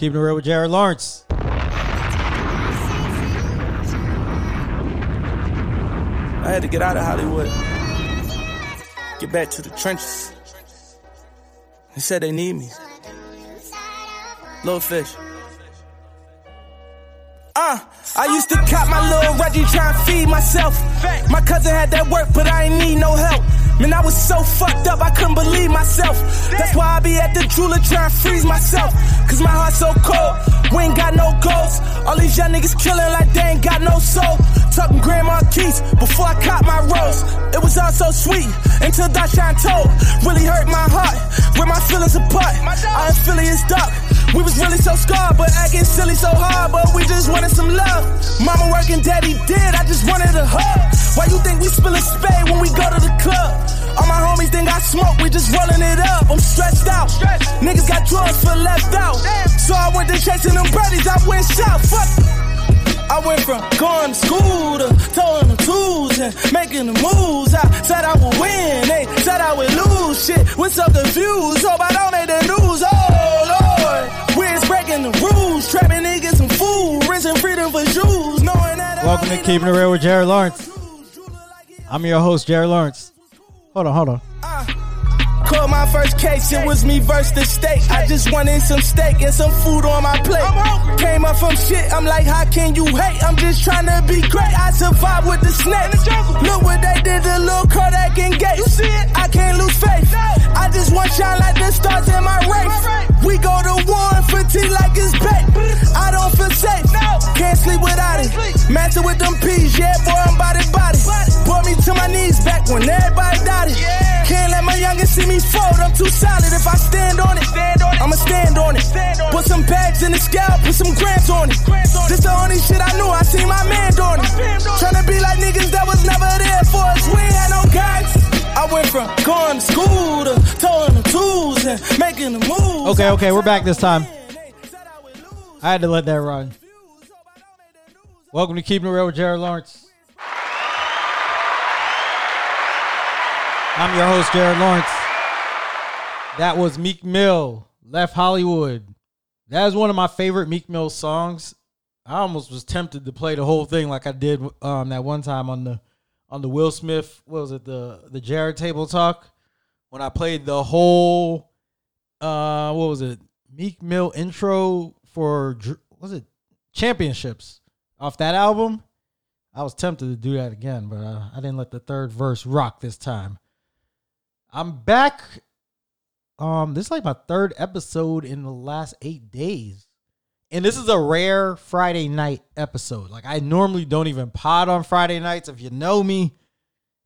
Keeping it real with Jared Lawrence. I had to get out of Hollywood, get back to the trenches. They said they need me. Little fish. Uh, I used to cop my little Reggie trying to feed myself. My cousin had that work, but I ain't need no help. Man, I was so fucked up, I couldn't believe myself. That's why I be at the jeweler trying to freeze myself. Cause my heart so cold, we ain't got no goals. All these young niggas killing like they ain't got no soul. Tucking grandma keys before I caught my rose. It was all so sweet until Dashawn told. Really hurt my heart, where my feelings apart. Feeling is dark. We was really so scarred, but acting silly so hard, but we just wanted some love. Mama working, daddy did, I just wanted a hug. Why you think we spillin' spade when we go to the club? All my homies think I smoke, we just rollin' it up. I'm stressed out. Stress. Niggas got drugs for left out. So I went to chasing them birdies, I went south. Fuck. I went from going to school to towing the tools and making the moves. I said I would win, they said I would lose. Shit, we're so confused. Hope I don't make the news. Oh Lord, we're breaking the rules, trapping niggas some food, rinsing freedom for shoes. Knowing that Welcome to Keeping It Real with Jared Lawrence. I'm your host, Jared Lawrence. Hold on, hold on. Uh, Called my first case, it was me versus the state. I just wanted some steak and some food on my plate. Came up from shit, I'm like, how can you hate? I'm just trying to be great. I survived with the snake. Look what they did to little Kodak and Gate. You see it? I can't lose faith. I just want shine like the stars in my race. We go to war and fatigue like it's bait. I don't feel safe. Can't sleep without it. Master with them peas, yeah, boy, I'm body body. Brought me to my knees back when everybody see. I'm too solid if I stand on it. I'ma stand on it. Put some bags in the scalp, put some grants on it. This the only shit I knew. I seen my man doing it. Tryna be like niggas that was never there for us. We ain't had no guys. I went from going to school to towing the tools and making the moves. Okay, okay, we're back this time. I had to let that run. Welcome to Keeping It Real with Jared Lawrence. I'm your host, Jared Lawrence. That was Meek Mill, Left Hollywood. That is one of my favorite Meek Mill songs. I almost was tempted to play the whole thing like I did um, that one time on the on the Will Smith, what was it, the the Jared Table Talk, when I played the whole uh what was it, Meek Mill intro for was it championships off that album. I was tempted to do that again, but uh, I didn't let the third verse rock this time. I'm back. Um, this is like my third episode in the last eight days. And this is a rare Friday night episode. Like I normally don't even pod on Friday nights. If you know me,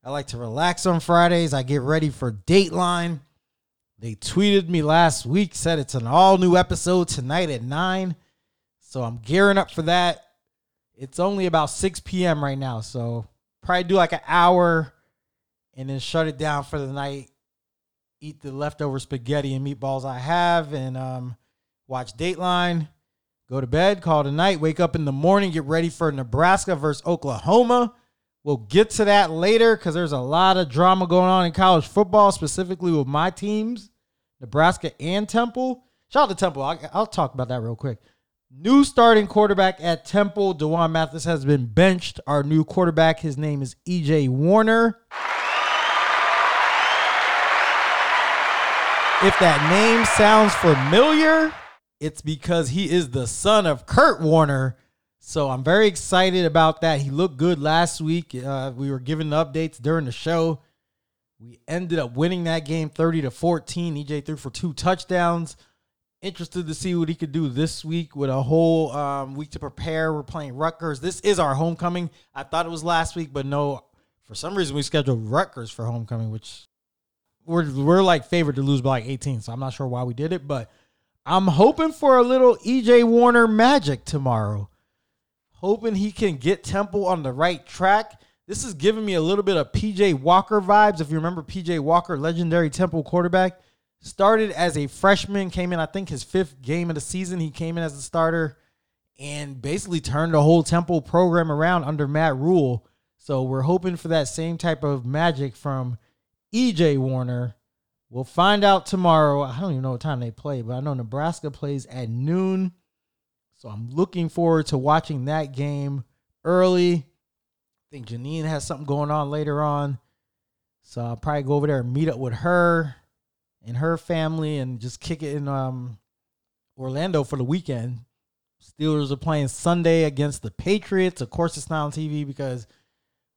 I like to relax on Fridays. I get ready for Dateline. They tweeted me last week, said it's an all new episode tonight at nine. So I'm gearing up for that. It's only about 6 p.m. right now. So probably do like an hour and then shut it down for the night. Eat the leftover spaghetti and meatballs I have and um, watch Dateline. Go to bed, call it a night, wake up in the morning, get ready for Nebraska versus Oklahoma. We'll get to that later because there's a lot of drama going on in college football, specifically with my teams, Nebraska and Temple. Shout out to Temple. I'll, I'll talk about that real quick. New starting quarterback at Temple, D'Wan Mathis has been benched. Our new quarterback, his name is EJ Warner. If that name sounds familiar, it's because he is the son of Kurt Warner. So I'm very excited about that. He looked good last week. Uh, we were giving the updates during the show. We ended up winning that game 30 to 14. EJ threw for two touchdowns. Interested to see what he could do this week with a whole um, week to prepare. We're playing Rutgers. This is our homecoming. I thought it was last week, but no, for some reason we scheduled Rutgers for homecoming, which we're we're like favored to lose by like 18. So I'm not sure why we did it, but I'm hoping for a little EJ Warner magic tomorrow. Hoping he can get Temple on the right track. This is giving me a little bit of PJ Walker vibes. If you remember PJ Walker, legendary Temple quarterback, started as a freshman, came in, I think, his fifth game of the season. He came in as a starter and basically turned the whole Temple program around under Matt Rhule. So we're hoping for that same type of magic from EJ Warner. We'll find out tomorrow. I don't even know what time they play, but I know Nebraska plays at noon. So I'm looking forward to watching that game early. I think Janine has something going on later on. So I'll probably go over there and meet up with her and her family and just kick it in um, Orlando for the weekend. Steelers are playing Sunday against the Patriots. Of course, it's not on TV because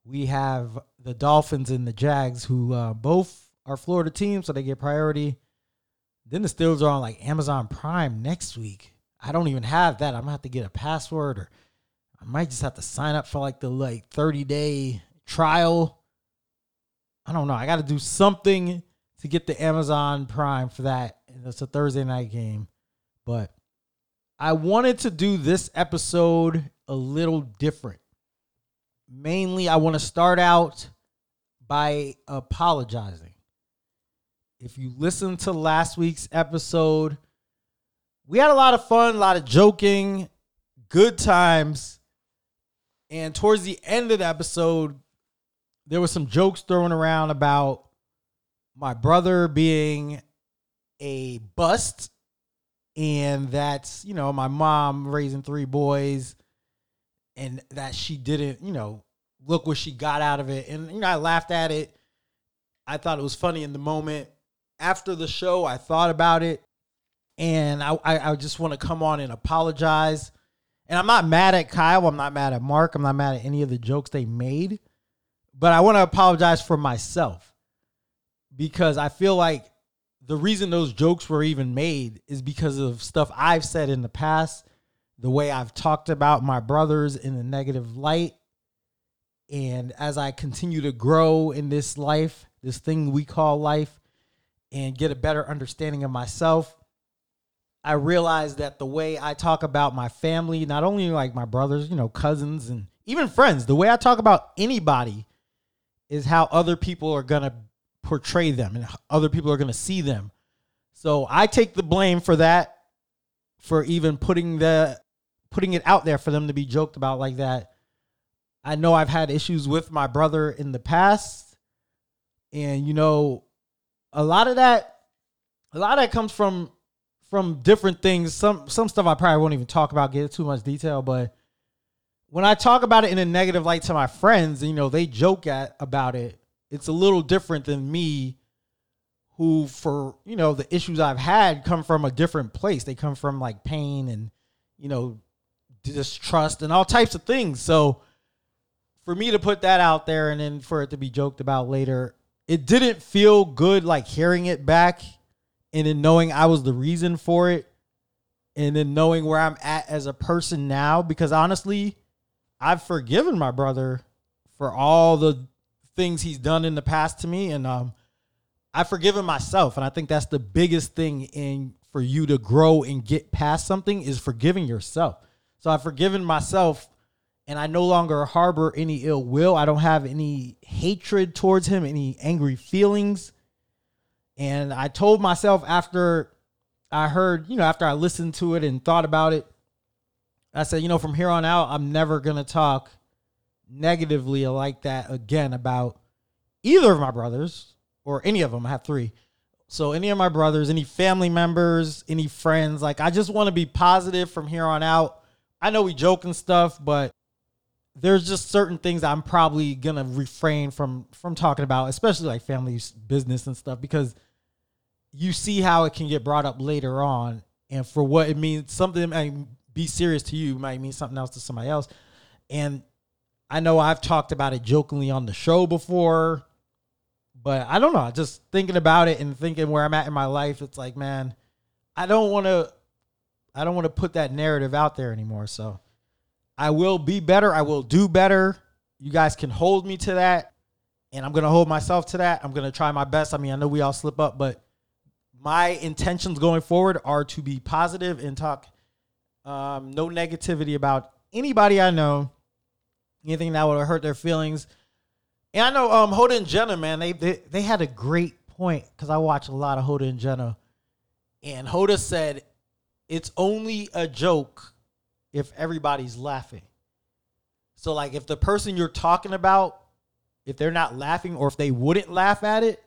we have the Dolphins and the Jags, who uh, both are Florida teams, so they get priority. Then the Steelers are on like Amazon Prime next week. I don't even have that. I'm gonna have to get a password, or I might just have to sign up for like the like 30 day trial. I don't know. I got to do something to get the Amazon Prime for that. And it's a Thursday night game, but I wanted to do this episode a little different. Mainly, I want to start out by apologizing. If you listen to last week's episode, we had a lot of fun, a lot of joking, good times. And towards the end of the episode, there was some jokes thrown around about my brother being a bust and that's you know my mom raising three boys and that she didn't you know look what she got out of it. And you know i laughed at it. I thought it was funny in the moment. After the show i thought about it. And i i, I just want to come on and apologize. And i'm not mad at kyle. I'm not mad at mark. I'm not mad at any of the jokes they made. But i want to apologize for myself. Because i feel like the reason those jokes were even made is because of stuff I've said in the past, the way I've talked about my brothers in a negative light. And as I continue to grow in this life, this thing we call life, and get a better understanding of myself, I realize that the way I talk about my family, not only like my brothers, you know, cousins, and even friends, the way I talk about anybody is how other people are going to portray them and other people are going to see them. So I take the blame for that for even putting the putting it out there for them to be joked about like that. I know I've had issues with my brother in the past. And you know a lot of that a lot of that comes from from different things. Some some stuff I probably won't even talk about, get too much detail, but when I talk about it in a negative light to my friends, you know, they joke at about it. It's a little different than me who for you know the issues i've had come from a different place. They come from like pain and you know distrust and all types of things. So for me to put that out there and then for it to be joked about later it didn't feel good like hearing it back and then knowing i was the reason for it and then knowing where i'm at as a person now. Because honestly i've forgiven my brother for all the things he's done in the past to me, and um, I've forgiven myself, and I think that's the biggest thing in for you to grow and get past something is forgiving yourself. So I've forgiven myself, and I no longer harbor any ill will. I don't have any hatred towards him, any angry feelings. And I told myself after I heard, you know, after I listened to it and thought about it, I said, you know, from here on out, I'm never gonna talk negatively like that again about either of my brothers or any of them. I have three. So any of my brothers, any family members, any friends, like I just want to be positive from here on out. I know we joke and stuff, but there's just certain things I'm probably gonna refrain from from talking about, especially like family business and stuff, because you see how it can get brought up later on, and for what it means, something might be serious to you might mean something else to somebody else, and I know I've talked about it jokingly on the show before, but I don't know. Just thinking about it and thinking where I'm at in my life, it's like, man, I don't want to. I don't want to put that narrative out there anymore. So I will be better. I will do better. You guys can hold me to that. And I'm going to hold myself to that. I'm going to try my best. I mean, I know we all slip up, but my intentions going forward are to be positive and talk um, no negativity about anybody I know anything that would hurt their feelings. And I know um Hoda and Jenna, man, they they, they had a great point because I watch a lot of Hoda and Jenna. And Hoda said, it's only a joke if everybody's laughing. So like if the person you're talking about, if they're not laughing or if they wouldn't laugh at it,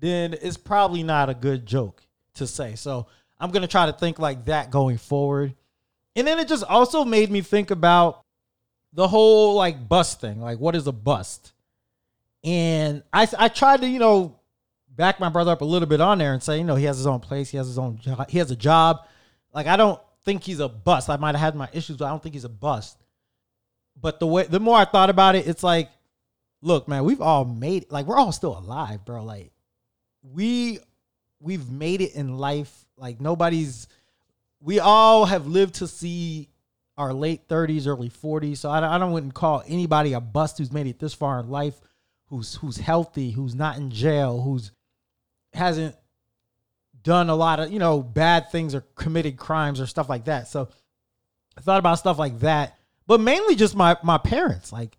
then it's probably not a good joke to say. So I'm gonna try to think like that going forward. And then it just also made me think about the whole like bust thing. Like, what is a bust? And I I tried to, you know, back my brother up a little bit on there and say, you know, he has his own place, he has his own job, he has a job. Like, I don't think he's a bust. I might have had my issues, but I don't think he's a bust. But the way the more I thought about it, it's like, look, man, we've all made it. like we're all still alive, bro. Like we we've made it in life. Like nobody's we all have lived to see our late 30s, early 40s. So I, I don't wouldn't call anybody a bust who's made it this far in life, who's who's healthy, who's not in jail, who's hasn't done a lot of you know bad things or committed crimes or stuff like that. So I thought about stuff like that, but mainly just my my parents. Like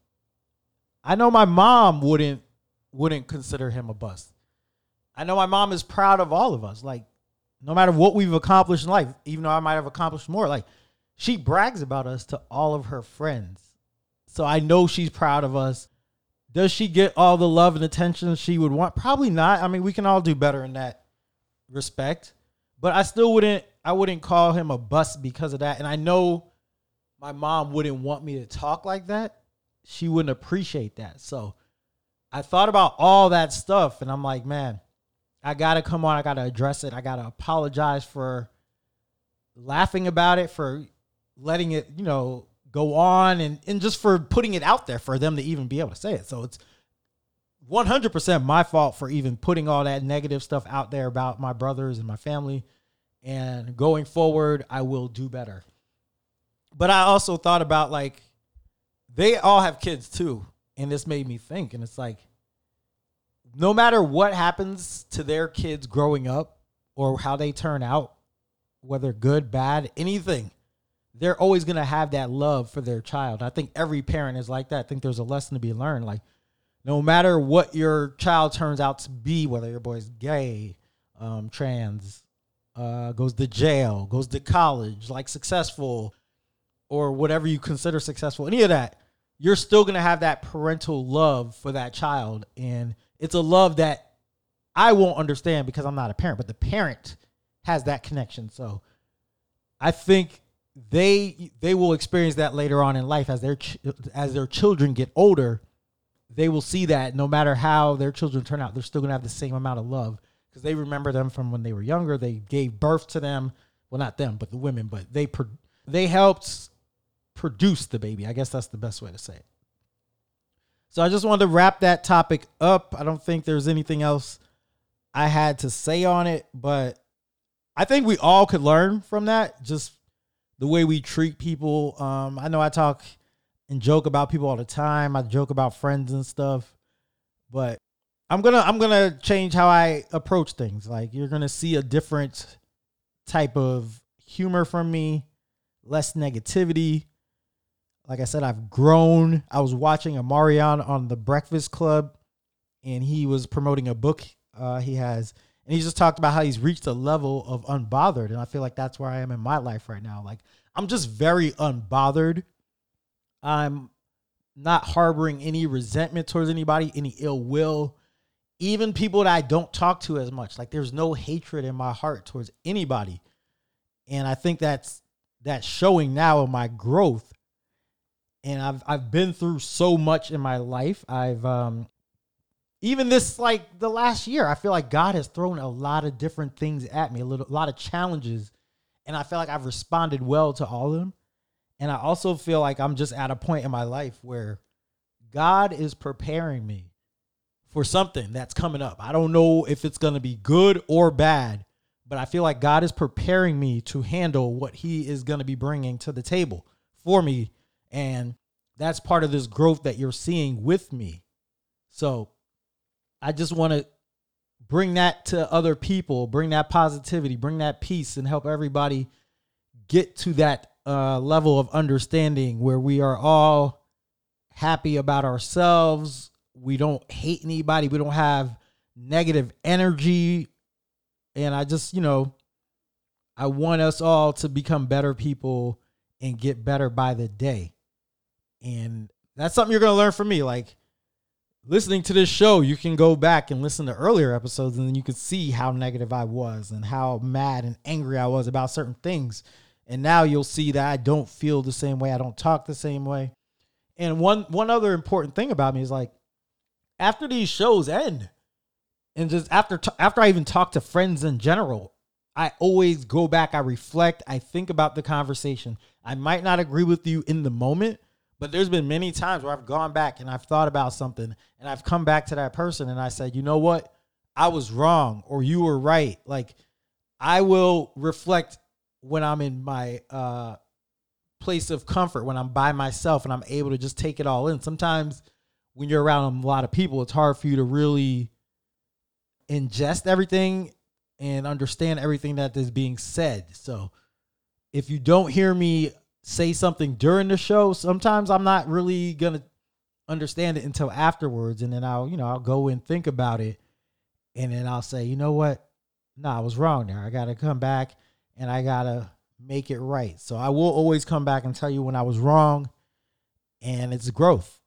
I know my mom wouldn't wouldn't consider him a bust. I know my mom is proud of all of us. Like no matter what we've accomplished in life, even though I might have accomplished more, like she brags about us to all of her friends. So I know she's proud of us. Does she get all the love and attention she would want? Probably not. I mean, we can all do better in that respect. But I still wouldn't I wouldn't call him a bust because of that. And I know my mom wouldn't want me to talk like that. She wouldn't appreciate that. So I thought about all that stuff and I'm like, man, I gotta come on, I gotta address it. I gotta apologize for laughing about it, for letting it, you know, go on and, and just for putting it out there for them to even be able to say it. So it's 100% my fault for even putting all that negative stuff out there about my brothers and my family. And going forward, I will do better. But I also thought about like, they all have kids too. And this made me think. And it's like, no matter what happens to their kids growing up or how they turn out, whether good, bad, anything, they're always going to have that love for their child. I think every parent is like that. I think there's a lesson to be learned. Like, no matter what your child turns out to be, whether your boy's gay, um, trans, uh, goes to jail, goes to college, like successful, or whatever you consider successful, any of that, you're still to have that parental love for that child. And it's a love that I won't understand because I'm not a parent, but the parent has that connection. So I think they they will experience that later on in life as their ch- as their children get older. They will see that no matter how their children turn out, they're still gonna have the same amount of love because they remember them from when they were younger. They gave birth to them. Well, not them, but the women. But they pro- they helped produce the baby. I guess that's the best way to say it. So I just wanted to wrap that topic up. I don't think there's anything else I had to say on it, but I think we all could learn from that. Just the way we treat people. Um, I know I talk and joke about people all the time. I joke about friends and stuff, but I'm gonna I'm gonna change how I approach things. Like you're gonna see a different type of humor from me, less negativity, like I said, I've grown. I was watching Omarion on the Breakfast Club, and he was promoting a book uh, he has, and he just talked about how he's reached a level of unbothered, and I feel like that's where I am in my life right now. Like I'm just very unbothered. I'm not harboring any resentment towards anybody, any ill will, even people that I don't talk to as much. Like there's no hatred in my heart towards anybody, and I think that's that's showing now in my growth and I've I've been through so much in my life. I've um even this like the last year, I feel like God has thrown a lot of different things at me, a little a lot of challenges, and I feel like I've responded well to all of them. And I also feel like I'm just at a point in my life where God is preparing me for something that's coming up. I don't know if it's going to be good or bad, but I feel like God is preparing me to handle what he is going to be bringing to the table for me and that's part of this growth that you're seeing with me. So I just want to bring that to other people, bring that positivity, bring that peace, and help everybody get to that uh, level of understanding where we are all happy about ourselves. We don't hate anybody. We don't have negative energy. And I just, you know, I want us all to become better people and get better by the day. And that's something you're going to learn from me. Like listening to this show, you can go back and listen to earlier episodes and then you can see how negative I was and how mad and angry I was about certain things. And now you'll see that I don't feel the same way. I don't talk the same way. And one one other important thing about me is like after these shows end and just after after I even talk to friends in general, I always go back, I reflect, I think about the conversation. I might not agree with you in the moment, but there's been many times where I've gone back and I've thought about something and I've come back to that person and I said, "You know what? I was wrong or you were right." Like I will reflect when I'm in my uh, place of comfort, when I'm by myself and I'm able to just take it all in. Sometimes when you're around a lot of people, it's hard for you to really ingest everything and understand everything that is being said. So if you don't hear me say something during the show, sometimes I'm not really going to understand it until afterwards and then I'll, you know, I'll go and think about it and then I'll say, "You know what? No, I was wrong there. I got to come back and I got to make it right. So I will always come back and tell you when I was wrong and it's growth.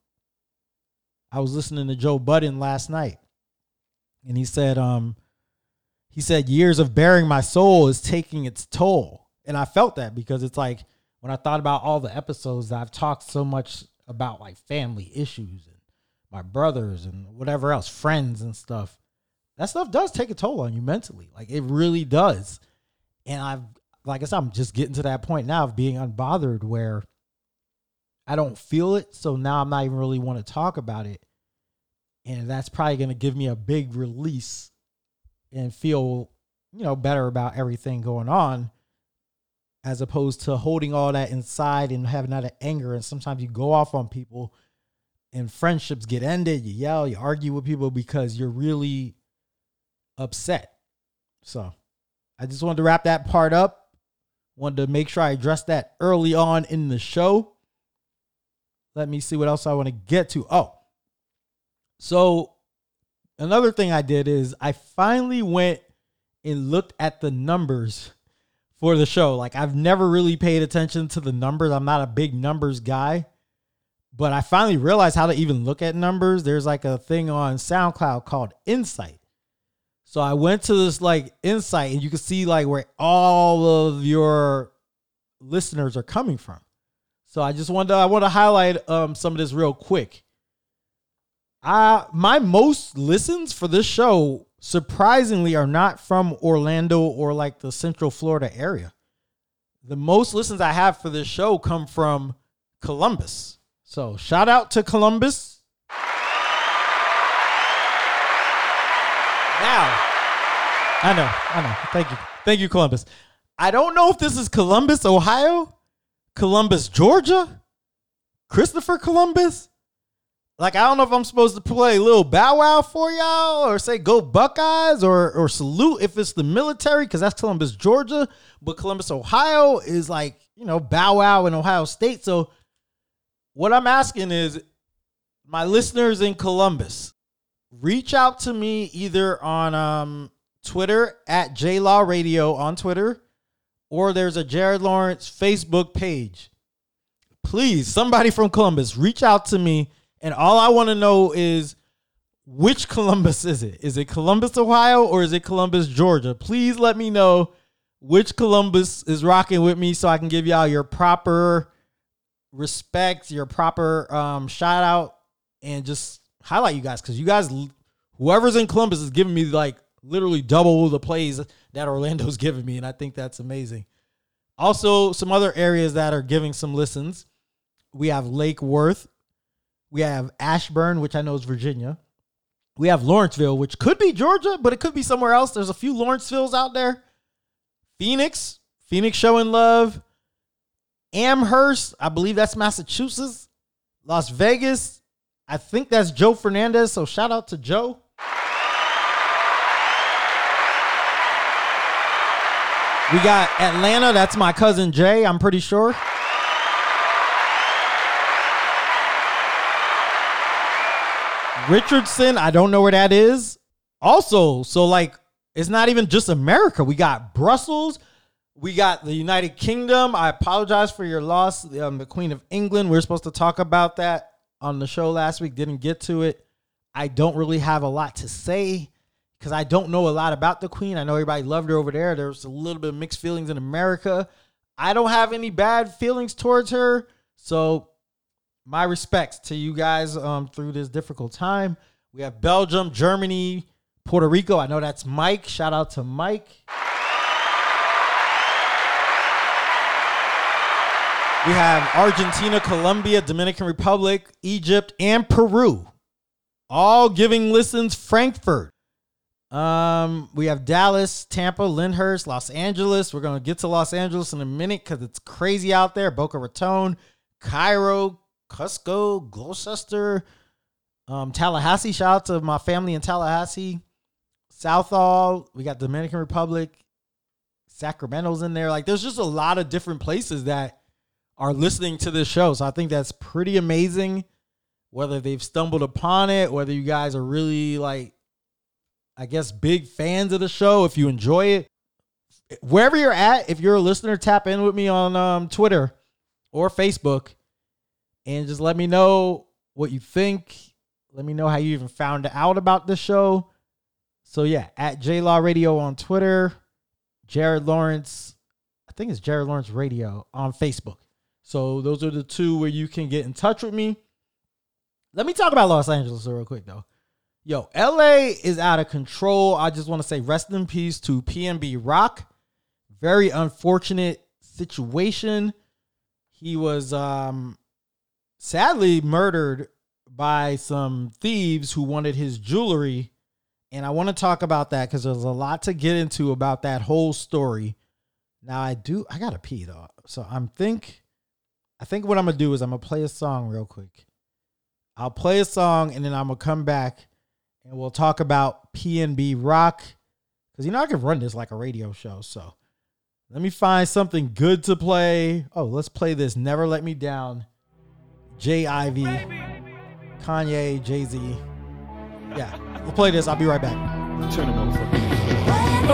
I was listening to Joe Budden last night and he said um he said years of bearing my soul is taking its toll. And I felt that because it's like when I thought about all the episodes I've talked so much about like family issues and my brothers and whatever else, friends and stuff. That stuff does take a toll on you mentally. Like it really does. And I've, like I said, I'm just getting to that point now of being unbothered where I don't feel it. So now I'm not even really want to talk about it. And that's probably going to give me a big release and feel, you know, better about everything going on as opposed to holding all that inside and having that anger. And sometimes you go off on people and friendships get ended. You yell, you argue with people because you're really upset. So I just wanted to wrap that part up. Wanted to make sure I addressed that early on in the show. Let me see what else I want to get to. Oh, so another thing I did is I finally went and looked at the numbers for the show. Like I've never really paid attention to the numbers. I'm not a big numbers guy. But I finally realized how to even look at numbers. There's like a thing on SoundCloud called Insight. So I went to this like insight and you can see like where all of your listeners are coming from. So I just wanted to, I want to highlight um, some of this real quick. Uh, my most listens for this show surprisingly are not from Orlando or like the Central Florida area. The most listens I have for this show come from Columbus. So shout out to Columbus. Now, I know, I know. Thank you. Thank you, Columbus. I don't know if this is Columbus, Ohio, Columbus, Georgia, Christopher Columbus. Like, I don't know if I'm supposed to play a little bow wow for y'all or say go Buckeyes or, or salute if it's the military, because that's Columbus, Georgia. But Columbus, Ohio is like, you know, bow wow in Ohio State. So, what I'm asking is my listeners in Columbus, reach out to me either on um, Twitter at JLaw Radio on Twitter, or there's a Jared Lawrence Facebook page. Please, somebody from Columbus, reach out to me. And all I want to know is which Columbus is it? Is it Columbus, Ohio, or is it Columbus, Georgia? Please let me know which Columbus is rocking with me so I can give y'all your proper respect, your proper um, shout out, and just highlight you guys because you guys, whoever's in Columbus is giving me like literally double the plays that Orlando's giving me, and I think that's amazing. Also, some other areas that are giving some listens. We have Lake Worth. We have Ashburn, which I know is Virginia. We have Lawrenceville, which could be Georgia, but it could be somewhere else. There's a few Lawrencevilles out there. Phoenix, Phoenix showing love. Amherst, I believe that's Massachusetts. Las Vegas, I think that's Joe Fernandez. So shout out to Joe. We got Atlanta. That's my cousin Jay, I'm pretty sure. Richardson, I don't know where that is. Also, so like it's not even just America. We got Brussels. We got the United Kingdom. I apologize for your loss. Um, the Queen of England. We are supposed to talk about that on the show last week. Didn't get to it. I don't really have a lot to say because I don't know a lot about the Queen. I know everybody loved her over there. There's a little bit of mixed feelings in America. I don't have any bad feelings towards her. So my respects to you guys um, through this difficult time. We have Belgium, Germany, Puerto Rico. I know that's Mike. Shout out to Mike. We have Argentina, Colombia, Dominican Republic, Egypt, and Peru. All giving listens Frankfurt. Um, we have Dallas, Tampa, Lyndhurst, Los Angeles. We're gonna get to Los Angeles in a minute because it's crazy out there. Boca Raton, Cairo, Cusco, Gloucester, um, Tallahassee. Shout out to my family in Tallahassee. Southall. We got Dominican Republic. Sacramento's in there. Like, there's just a lot of different places that are listening to this show. So I think that's pretty amazing. Whether they've stumbled upon it, whether you guys are really like, I guess, big fans of the show, if you enjoy it, wherever you're at, if you're a listener, tap in with me on um, Twitter or Facebook and just let me know what you think. Let me know how you even found out about the show. So yeah, at J Law Radio on Twitter, Jared Lawrence, I think it's Jared Lawrence Radio on Facebook. So those are the two where you can get in touch with me. Let me talk about Los Angeles real quick though. Yo, LA is out of control. I just want to say rest in peace to PNB Rock. Very unfortunate situation. He was um sadly murdered by some thieves who wanted his jewelry. And I want to talk about that because there's a lot to get into about that whole story. Now I do I gotta pee though. So I'm think I think what I'm gonna do is I'm gonna play a song real quick. I'll play a song and then I'm gonna come back and we'll talk about PNB Rock. Cause you know I can run this like a radio show. So let me find something good to play. Oh, let's play this Never Let Me Down. J Ivy, Kanye, Jay Z. Yeah, we'll play this. I'll be right back. Turn the motherfucker.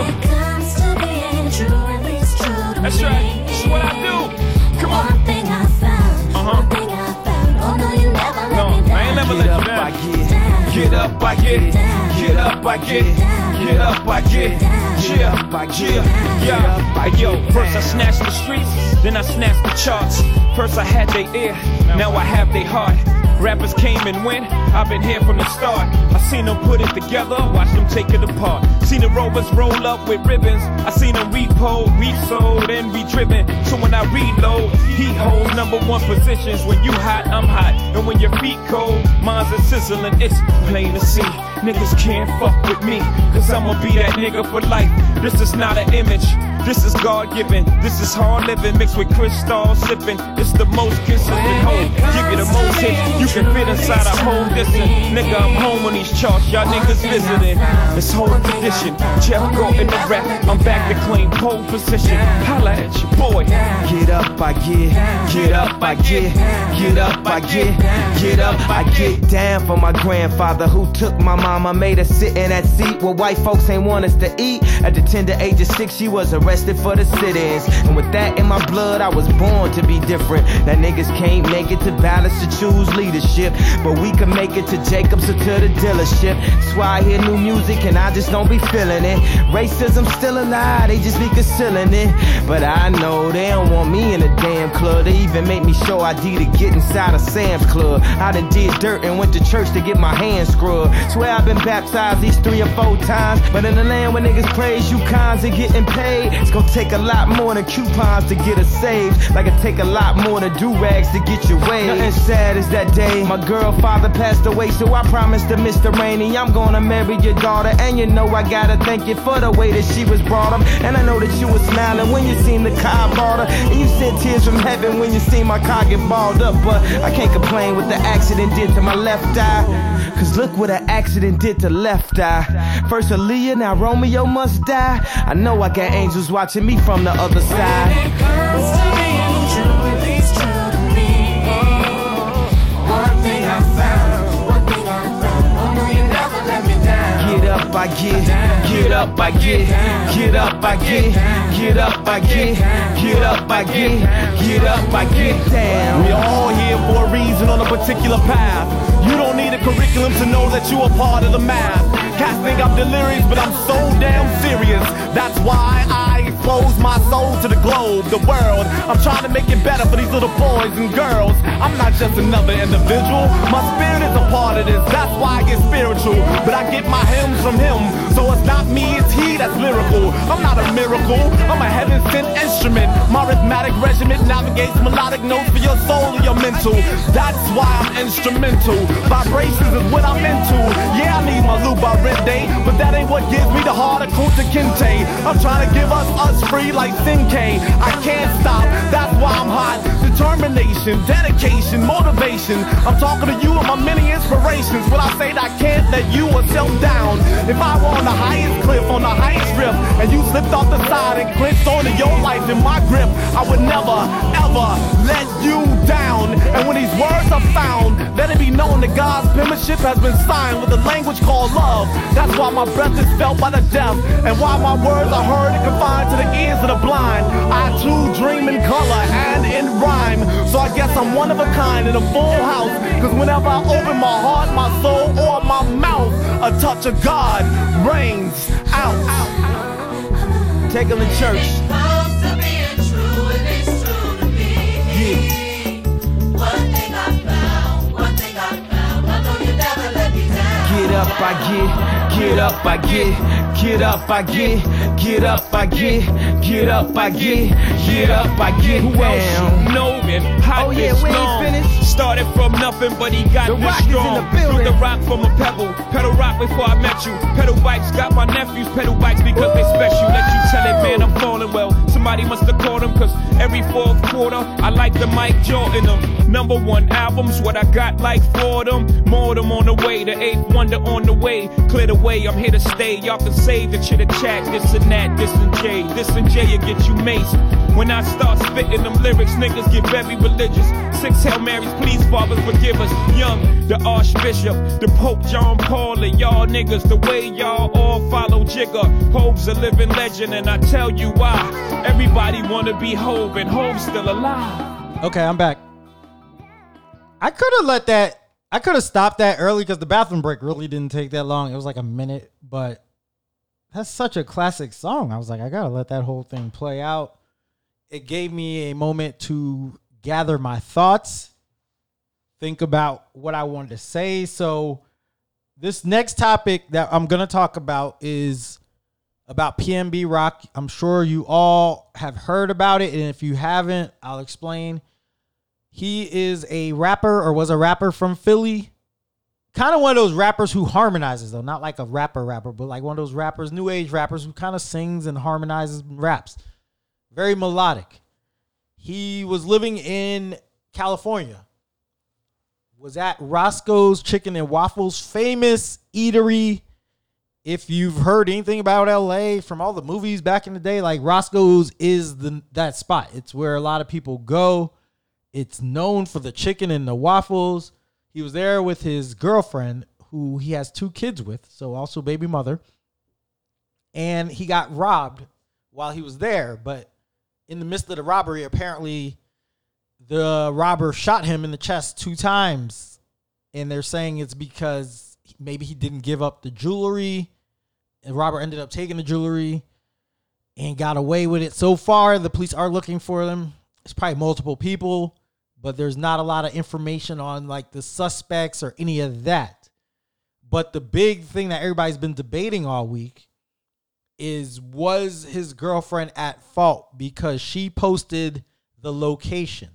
It comes to being true, at least true to That's right. This is what I do. Come on. One thing I found, Uh-huh. one thing I found. Oh no, you never let No, me down. I ain't never Get let up, you I down. get. Up, I get it. Get up, I get it. Get up, I get it. Yeah, I get yeah, it. Get up, I yeah. Yo, first I snatched the streets, then I snatched the charts. First I had their ear, now I have their heart. Rappers came and went, I've been here from the start. I seen them put it together, watch them take it apart. Seen the rovers roll up with ribbons. I seen them repo, resold, and re-driven. So when I reload, he holds number one positions. When you hot, I'm hot. And when your feet cold, mine's a sizzling. It's plain to see. Niggas can't fuck with me, cause I'ma be that nigga for life. This is not an image. This is God given. This is hard living mixed with crystal sipping. It's the most consistent hole. Give you the most hits. You can fit inside a whole distance. Nigga, I'm home on these charts. Y'all niggas visiting. It's whole tradition. Jeff in the rap. I'm back to claim pole position. Holla at your boy. Get up, I get. Get up, I get. Get up, I get. Get up, I get down for my grandfather who took my mama, made her sit in that seat where white folks ain't want us to eat. At the tender age of six, she was arrested for the sit-ins, and with that in my blood, I was born to be different. That niggas can't make it to balance to choose leadership, but we can make it to Jacobs or to the dealership. That's why I hear new music and I just don't be feeling it. Racism still alive, they just be concealing it. But I know they don't want me in a damn club. They even make me show ID to get inside a Sam's Club. I done did dirt and went to church to get my hands scrubbed. Swear I've been baptized these three or four times. But in the land where niggas praise Yukons and getting paid, it's gonna take a lot more than coupons to get us saved. Like it take a lot more than do rags to get your way. Nothing sad is that day. My girl father passed away, so I promised to Mr. Rainey I'm gonna marry your daughter. And you know I gotta thank you for the way that she was brought up. And I know that you were smiling when you seen the car bought her. And you sent tears from heaven when you seen my car get balled up. But I can't complain what the accident did to my left eye. Cause look what an accident did to left eye. First Aaliyah, now Romeo must die. I know I got angels watching me from the other side. Up, I get. Get up, I get. Get up, I get. Get up, I get. Get up, I get. Get up, I get down. We all here for a reason on a particular path. You don't need a curriculum to know that you are part of the math. Cats think I'm delirious, but I'm so damn serious. That's why I expose my soul to the globe, the world. I'm trying to make it better for these little boys and girls. I'm not just another individual. My spirit is a part of this. That's why I get spiritual. But I get my hymns from him. So it's not me, it's he that's lyrical. I'm not a miracle. I'm a heaven sent instrument. My rhythmic regiment navigates melodic notes for your soul and your mental. That's why I'm instrumental. Vibrations is what I'm into. Yeah, I need my Luba Rende, but that ain't what gives me the heart of Kunta Kinte. I'm trying to give us us free like Cinque. I can't stop, that's why I'm hot. Determination, dedication, motivation. I'm talking to you and my many inspirations. When I say that I can't let you or self down. If I were on the highest cliff, on the highest rip, and you slipped off the side and clinched onto your life in my grip, I would never, ever let that God's penmanship has been signed with a language called love. That's why my breath is felt by the deaf, and why my words are heard and confined to the ears of the blind. I too dream in color and in rhyme, so I guess I'm one of a kind in a full house. Cause whenever I open my heart, my soul, or my mouth, a touch of God rains out. Take them to church. Up, I get, get up, I get, get up, I get, get up, I get, get up, I get, get up, I get down. you know man? Hot Oh, yeah, this we ain't long. finished. Started from nothing, but he got The this Rock is in strong. the. Threw the rock from a pebble. Pedal rock before I met you. Pedal bikes got my nephews pedal bikes because they special. Let you tell it, man, I'm falling well. Somebody must have called him, cause every fourth quarter, I like the Mike Jordan them. Number one albums, what I got like for them. More them on the way, the eighth wonder on the way. Clear the way, I'm here to stay. Y'all can say the chitter chat, this and that, this and Jay. This and Jay, you get you maced. When I start spitting them lyrics, niggas get very religious. Six Hail Marys, please, Father, forgive us. Young, the Archbishop, the Pope John Paul, and y'all niggas, the way y'all all follow Jigga. Hov's a living legend, and I tell you why. Everybody wanna be Hov, and Hov's still alive. Okay, I'm back. I could have let that. I could have stopped that early because the bathroom break really didn't take that long. It was like a minute, but that's such a classic song. I was like, I gotta let that whole thing play out. It gave me a moment to gather my thoughts, think about what I wanted to say. So, this next topic that I'm gonna talk about is about PNB Rock. I'm sure you all have heard about it, and if you haven't, I'll explain. He is a rapper or was a rapper from Philly. Kind of one of those rappers who harmonizes, though, not like a rapper rapper, but like one of those rappers, new age rappers who kind of sings and harmonizes and raps. Very melodic. He was living in California. Was at Roscoe's Chicken and Waffles, famous eatery if you've heard anything about LA from all the movies back in the day, like Roscoe's is the that spot. It's where a lot of people go. It's known for the chicken and the waffles. He was there with his girlfriend, who he has two kids with, so also baby mother. And he got robbed while he was there, but in the midst of the robbery, apparently the robber shot him in the chest two times. And they're saying it's because maybe he didn't give up the jewelry. And Robert ended up taking the jewelry and got away with it. So far, the police are looking for them. It's probably multiple people, but there's not a lot of information on like the suspects or any of that. But the big thing that everybody's been debating all week is was his girlfriend at fault because she posted the location,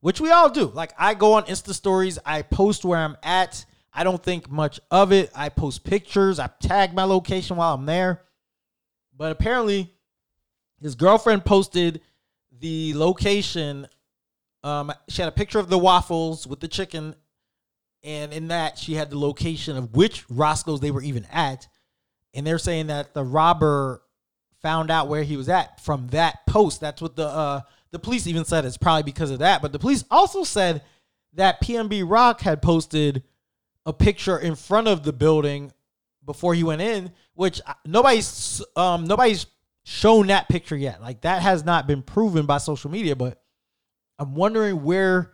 which we all do. Like I go on Insta stories, I post where I'm at. I don't think much of it. I post pictures, I tag my location while I'm there. But apparently, his girlfriend posted the location. Um, she had a picture of the waffles with the chicken, and in that she had the location of which Roscoe's they were even at. And they're saying that the robber found out where he was at from that post. That's what the uh, the police even said. It's probably because of that. But the police also said that PNB Rock had posted a picture in front of the building before he went in, which uh, nobody's um nobody's shown that picture yet. Like that has not been proven by social media, but I'm wondering where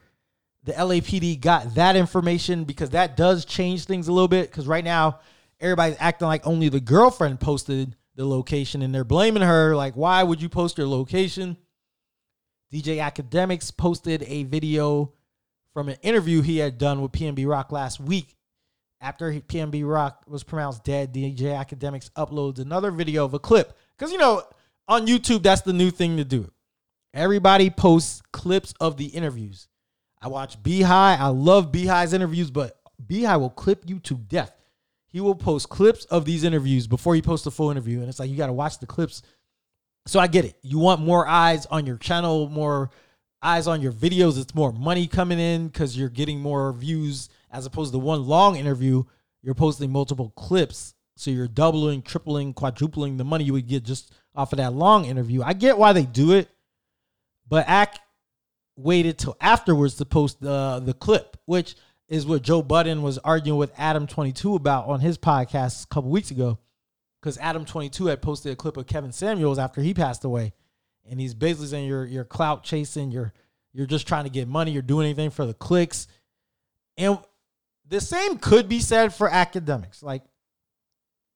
the LAPD got that information because that does change things a little bit. Because right now, everybody's acting like only the girlfriend posted the location and they're blaming her. Like, why would you post your location? DJ Akademiks posted a video from an interview he had done with PNB Rock last week. After PNB Rock was pronounced dead, DJ Akademiks uploads another video of a clip. Because, you know, on YouTube, that's the new thing to do. Everybody posts clips of the interviews. I watch Beehive. I love Beehive's interviews, but Beehive will clip you to death. He will post clips of these interviews before he posts the full interview. And it's like, you got to watch the clips so I get it. You want more eyes on your channel, more eyes on your videos. It's more money coming in because you're getting more views as opposed to one long interview. You're posting multiple clips. So you're doubling, tripling, quadrupling the money you would get just off of that long interview. I get why they do it, but Ack waited till afterwards to post the the clip, which is what Joe Budden was arguing with Adam 22 about on his podcast a couple weeks ago because Adam 22 had posted a clip of Kevin Samuels after he passed away. And he's basically saying you're you're clout chasing, you're you're just trying to get money, you're doing anything for the clicks. And the same could be said for Akademiks. Like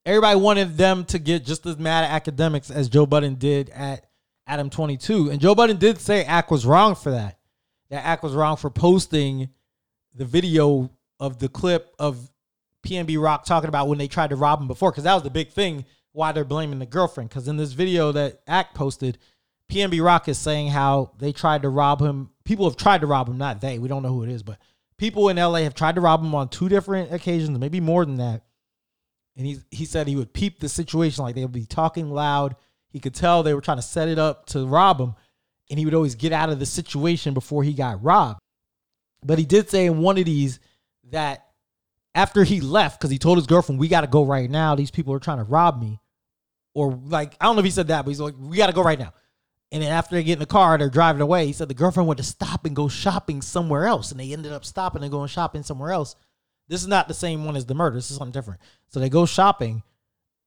everybody wanted them to get just as mad at Akademiks as Joe Budden did at Adam 22. And Joe Budden did say Ack was wrong for that. That Ack was wrong for posting the video of the clip of PNB Rock talking about when they tried to rob him before, because that was the big thing why they're blaming the girlfriend. Because in this video that Act posted, PNB Rock is saying how they tried to rob him. People have tried to rob him, not they. We don't know who it is, but people in LA have tried to rob him on two different occasions, maybe more than that. And he he said he would peep the situation, like they would be talking loud. He could tell they were trying to set it up to rob him, and he would always get out of the situation before he got robbed. But he did say in one of these that after he left, because he told his girlfriend, "We got to go right now. These people are trying to rob me," or like I don't know if he said that, but he's like, "We got to go right now." And then after they get in the car, they're driving away. He said the girlfriend went to stop and go shopping somewhere else, and they ended up stopping and going shopping somewhere else. This is not the same one as the murder. This is something different. So they go shopping,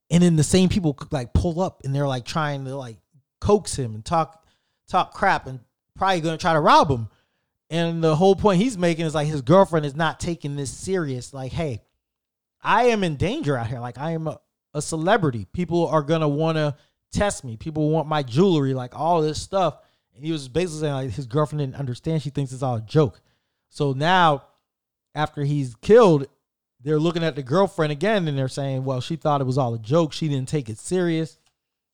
and then the same people like pull up, and they're like trying to like coax him and talk talk crap, and probably gonna try to rob him. And the whole point he's making is like his girlfriend is not taking this serious. Like, hey, I am in danger out here. Like, I am a, a celebrity. People are gonna want to test me. People want my jewelry, like all this stuff. And he was basically saying like his girlfriend didn't understand. She thinks it's all a joke. So now, after he's killed, they're looking at the girlfriend again and they're saying, well, she thought it was all a joke. She didn't take it serious.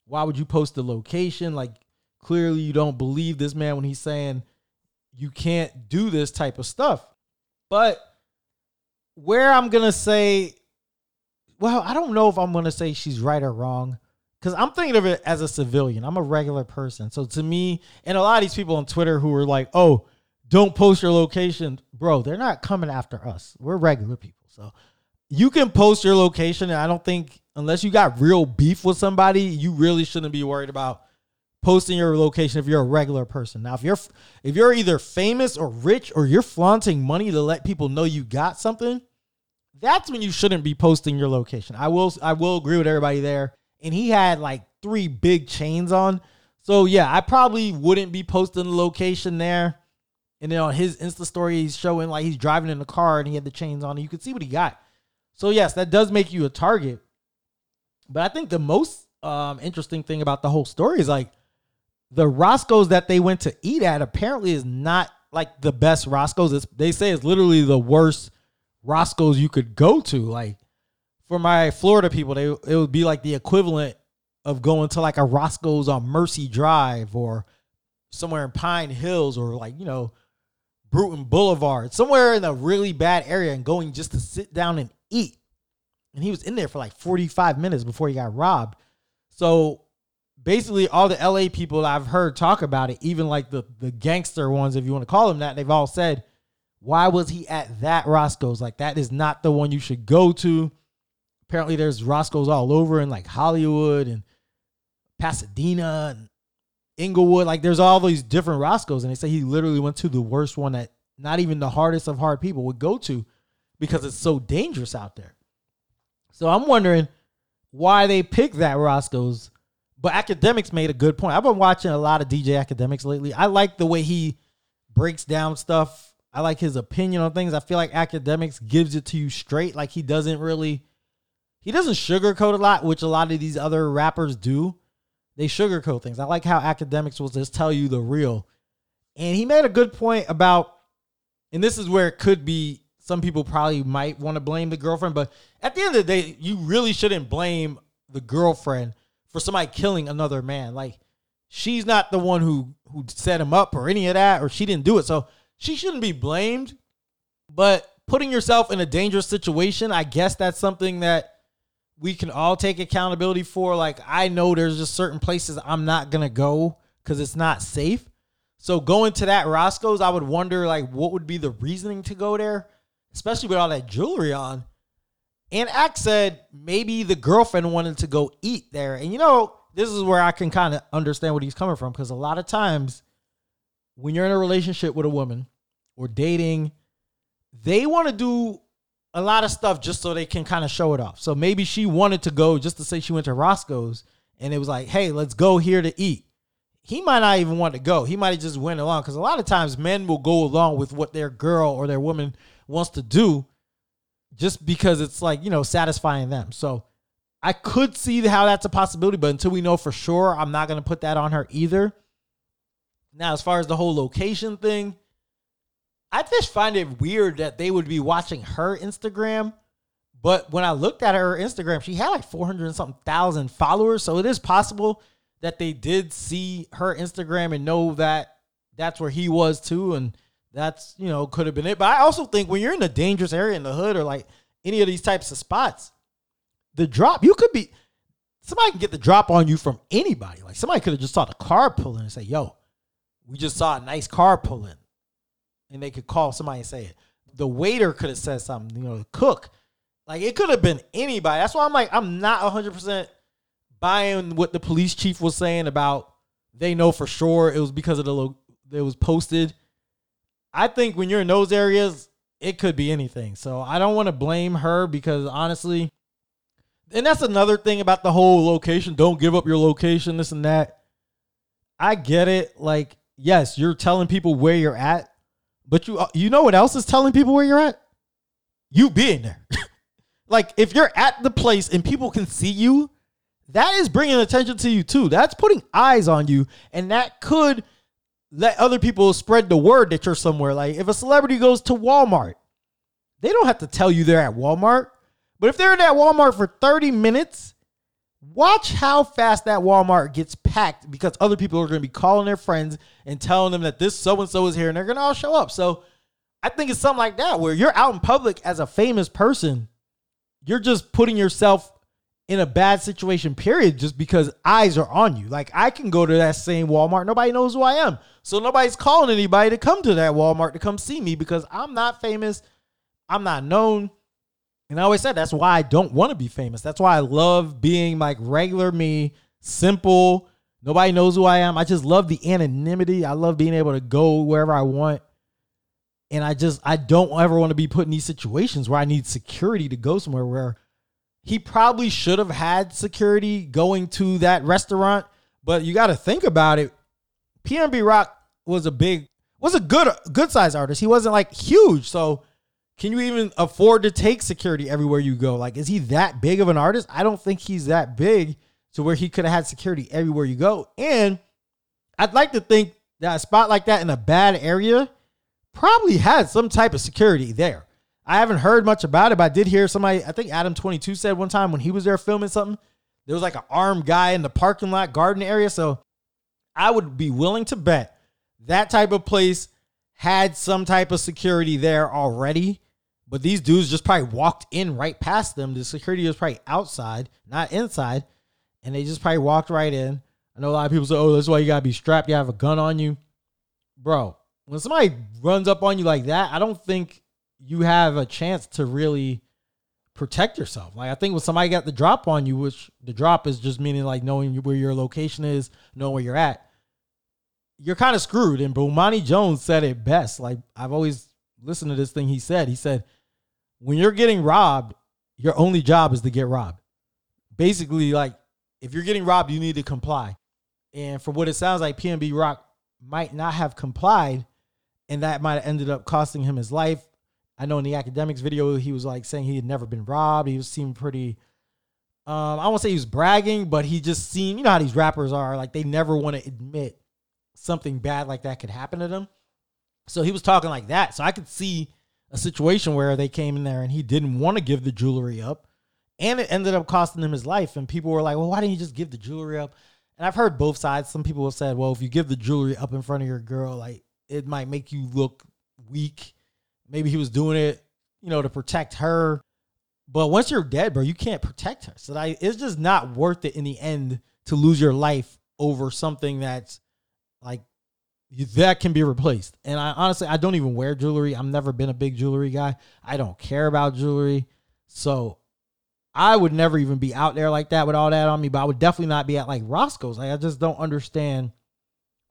Why would you post the location? Like, clearly you don't believe this man when he's saying you can't do this type of stuff. But where I'm gonna say, well, I don't know if I'm gonna say she's right or wrong. Cause I'm thinking of it as a civilian. I'm a regular person. So to me, and a lot of these people on Twitter who are like, oh, don't post your location. Bro, they're not coming after us. We're regular people. So you can post your location. And I don't think unless you got real beef with somebody, you really shouldn't be worried about posting your location if you're a regular person. Now, if you're if you're either famous or rich or you're flaunting money to let people know you got something, that's when you shouldn't be posting your location. I will I will agree with everybody there. And he had like three big chains on. So yeah, I probably wouldn't be posting the location there. And then on his Insta story, he's showing like he's driving in the car and he had the chains on. And you could see what he got. So yes, that does make you a target. But I think the most um, interesting thing about the whole story is like the Roscoe's that they went to eat at apparently is not like the best Roscoe's. It's, they say it's literally the worst Roscoe's you could go to. Like for my Florida people, they it would be like the equivalent of going to like a Roscoe's on Mercy Drive or somewhere in Pine Hills or like, you know, Bruton Boulevard, somewhere in a really bad area and going just to sit down and eat. And he was in there for like 45 minutes before he got robbed. So basically all the LA people I've heard talk about it, even like the the gangster ones, if you want to call them that, they've all said, why was he at that Roscoe's? Like that is not the one you should go to. Apparently there's Roscoe's all over in like Hollywood and Pasadena and Inglewood. Like there's all these different Roscoe's. And they say he literally went to the worst one that not even the hardest of hard people would go to because it's so dangerous out there. So I'm wondering why they picked that Roscoe's. But Akademiks made a good point. I've been watching a lot of DJ Akademiks lately. I like the way he breaks down stuff. I like his opinion on things. I feel like Akademiks gives it to you straight. Like he doesn't really, he doesn't sugarcoat a lot, which a lot of these other rappers do. They sugarcoat things. I like how Akademiks will just tell you the real. And he made a good point about, and this is where it could be some people probably might want to blame the girlfriend, but at the end of the day, you really shouldn't blame the girlfriend for somebody killing another man. Like she's not the one who who set him up or any of that, or she didn't do it. So she shouldn't be blamed. But putting yourself in a dangerous situation, I guess that's something that we can all take accountability for. Like I know there's just certain places I'm not gonna go because it's not safe. So going to that Roscoe's, I would wonder like what would be the reasoning to go there, especially with all that jewelry on. And Axe said maybe the girlfriend wanted to go eat there. And you know, this is where I can kind of understand what he's coming from because a lot of times when you're in a relationship with a woman or dating, they want to do a lot of stuff just so they can kind of show it off. So maybe she wanted to go just to say she went to Roscoe's and it was like, hey, let's go here to eat. He might not even want to go. He might have just went along because a lot of times men will go along with what their girl or their woman wants to do just because it's like, you know, satisfying them. So I could see how that's a possibility, but until we know for sure, I'm not going to put that on her either. Now, as far as the whole location thing, I just find it weird that they would be watching her Instagram. But when I looked at her Instagram, she had like 400 and something thousand followers. So it is possible that they did see her Instagram and know that that's where he was too. And that's, you know, could have been it. But I also think when you're in a dangerous area in the hood or like any of these types of spots, the drop, you could be, somebody can get the drop on you from anybody. Like somebody could have just saw the car pulling and say, yo, we just saw a nice car pulling," and they could call somebody and say it. The waiter could have said something, you know, the cook. Like it could have been anybody. That's why I'm like, I'm not 100% buying what the police chief was saying about they know for sure it was because of the lo- it was posted. I think when you're in those areas, it could be anything. So I don't want to blame her because honestly, and that's another thing about the whole location. Don't give up your location, this and that. I get it. Like, yes, you're telling people where you're at, but you uh, you know what else is telling people where you're at? You being there. like, if you're at the place and people can see you, that is bringing attention to you too. That's putting eyes on you, and that could let other people spread the word that you're somewhere. Like, if a celebrity goes to Walmart, they don't have to tell you they're at Walmart. But if they're that Walmart for 30 minutes, watch how fast that Walmart gets packed because other people are going to be calling their friends and telling them that this so and so is here and they're going to all show up. So I think it's something like that where you're out in public as a famous person, you're just putting yourself in a bad situation, period, just because eyes are on you. Like I can go to that same Walmart, nobody knows who I am. So nobody's calling anybody to come to that Walmart to come see me because I'm not famous. I'm not known. And I always said that's why I don't want to be famous. That's why I love being like regular me, simple. Nobody knows who I am. I just love the anonymity. I love being able to go wherever I want. And I just I don't ever want to be put in these situations where I need security to go somewhere where he probably should have had security going to that restaurant, but you got to think about it. PNB Rock was a big was a good good size artist. He wasn't like huge, so can you even afford to take security everywhere you go? Like, is he that big of an artist? I don't think he's that big to where he could have had security everywhere you go. And I'd like to think that a spot like that in a bad area probably had some type of security there. I haven't heard much about it, but I did hear somebody, I think Adam22 said one time when he was there filming something, there was like an armed guy in the parking lot garden area. So I would be willing to bet that type of place had some type of security there already. But these dudes just probably walked in right past them. The security was probably outside, not inside. And they just probably walked right in. I know a lot of people say, oh, that's why you gotta be strapped. You have a gun on you. Bro, when somebody runs up on you like that, I don't think you have a chance to really protect yourself. Like I think when somebody got the drop on you, which the drop is just meaning like knowing where your location is, knowing where you're at, you're kind of screwed. And Bomani Jones said it best. Like I've always listened to this thing he said. He said, when you're getting robbed, your only job is to get robbed. Basically, like if you're getting robbed, you need to comply. And from what it sounds like, PNB Rock might not have complied, and that might have ended up costing him his life. I know in the Akademiks video, he was like saying he had never been robbed. He was seemed pretty Um, I won't say he was bragging, but he just seemed, you know how these rappers are, like they never want to admit something bad like that could happen to them. So he was talking like that. So I could see a situation where they came in there and he didn't want to give the jewelry up. And it ended up costing him his life. And people were like, well, why didn't you just give the jewelry up? And I've heard both sides. Some people have said, well, if you give the jewelry up in front of your girl, like it might make you look weak. Maybe he was doing it, you know, to protect her. But once you're dead, bro, you can't protect her. So like, it's just not worth it in the end to lose your life over something that's like that can be replaced. And I honestly, I don't even wear jewelry. I've never been a big jewelry guy. I don't care about jewelry. So I would never even be out there like that with all that on me. But I would definitely not be at like Roscoe's. Like I just don't understand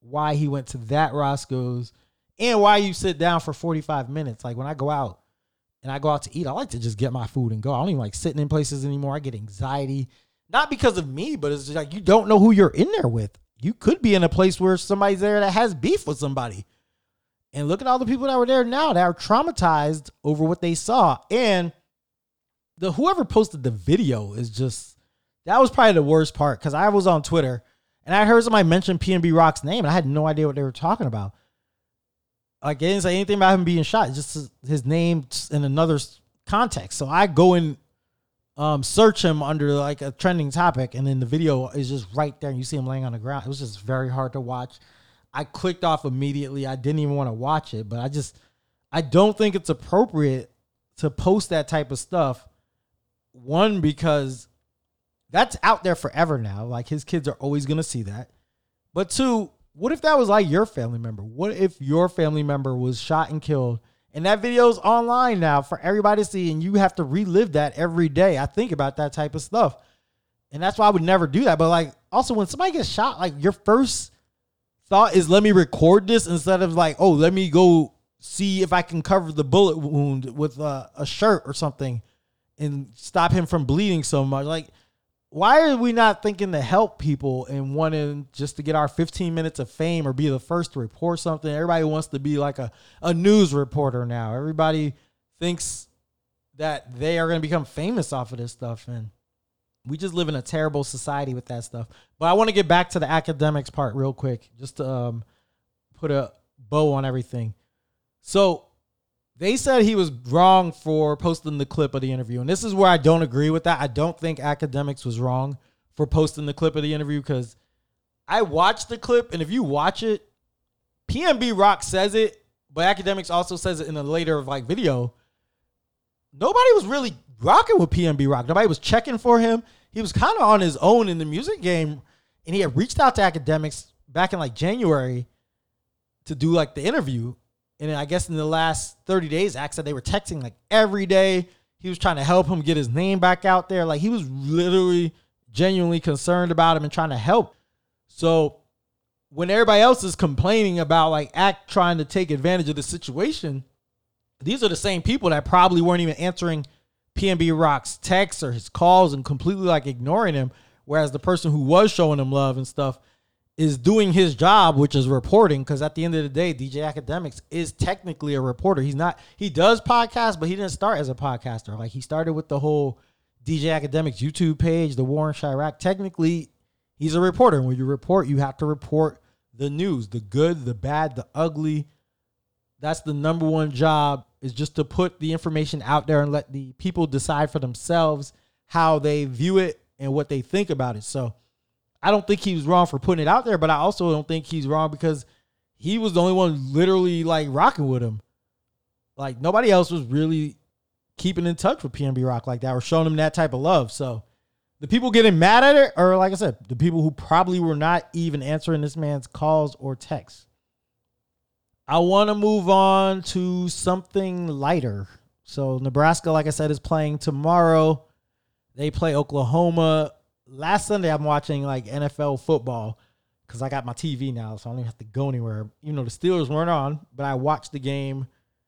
why he went to that Roscoe's and why you sit down for 45 minutes. Like when I go out and I go out to eat, I like to just get my food and go. I don't even like sitting in places anymore. I get anxiety. Not because of me, but it's like you don't know who you're in there with. You could be in a place where somebody's there that has beef with somebody. And look at all the people that were there now that are traumatized over what they saw. And the whoever posted the video is just that was probably the worst part because I was on Twitter and I heard somebody mention PNB Rock's name and I had no idea what they were talking about. Like, they didn't say anything about him being shot. Just his, his name in another context. So I go and um, search him under like a trending topic, and then the video is just right there, and you see him laying on the ground. It was just very hard to watch. I clicked off immediately. I didn't even want to watch it, but I just I don't think it's appropriate to post that type of stuff. One because that's out there forever now. Like his kids are always gonna see that. But two, what if that was like your family member? What if your family member was shot and killed and that video's online now for everybody to see and you have to relive that every day? I think about that type of stuff. And that's why I would never do that. But like also when somebody gets shot, like your first thought is let me record this instead of like, oh, let me go see if I can cover the bullet wound with a, a shirt or something and stop him from bleeding so much. Like, why are we not thinking to help people and wanting just to get our 15 minutes of fame or be the first to report something? Everybody wants to be like a, a news reporter now. Everybody thinks that they are going to become famous off of this stuff. And we just live in a terrible society with that stuff. But I want to get back to the Akademiks part real quick, just to um, put a bow on everything. So they said he was wrong for posting the clip of the interview. And this is where I don't agree with that. I don't think Akademiks was wrong for posting the clip of the interview because I watched the clip, and if you watch it, PNB Rock says it, but Akademiks also says it in a later like video. Nobody was really rocking with PNB Rock. Nobody was checking for him. He was kind of on his own in the music game, and he had reached out to Akademiks back in like January to do like the interview. And I guess in the last 30 days, Axe said they were texting like every day. He was trying to help him get his name back out there. Like he was literally genuinely concerned about him and trying to help. So when everybody else is complaining about like Act trying to take advantage of the situation, these are the same people that probably weren't even answering PNB Rock's texts or his calls and completely like ignoring him. Whereas the person who was showing him love and stuff is doing his job, which is reporting. Because at the end of the day, DJ Akademiks is technically a reporter. He's not. He does podcasts, but he didn't start as a podcaster. Like he started with the whole DJ Akademiks YouTube page, the War in Chiraq. Technically, he's a reporter. And when you report, you have to report the news, the good, the bad, the ugly. That's the number one job is just to put the information out there and let the people decide for themselves how they view it and what they think about it. So I don't think he was wrong for putting it out there, but I also don't think he's wrong because he was the only one literally like rocking with him. Like nobody else was really keeping in touch with PNB Rock like that or showing him that type of love. So the people getting mad at it, or like I said, the people who probably were not even answering this man's calls or texts. I want to move on to something lighter. So Nebraska, like I said, is playing tomorrow. They play Oklahoma. Last Sunday, I'm watching like NFL football because I got my TV now, so I don't even have to go anywhere. You know, the Steelers weren't on, but I watched the game.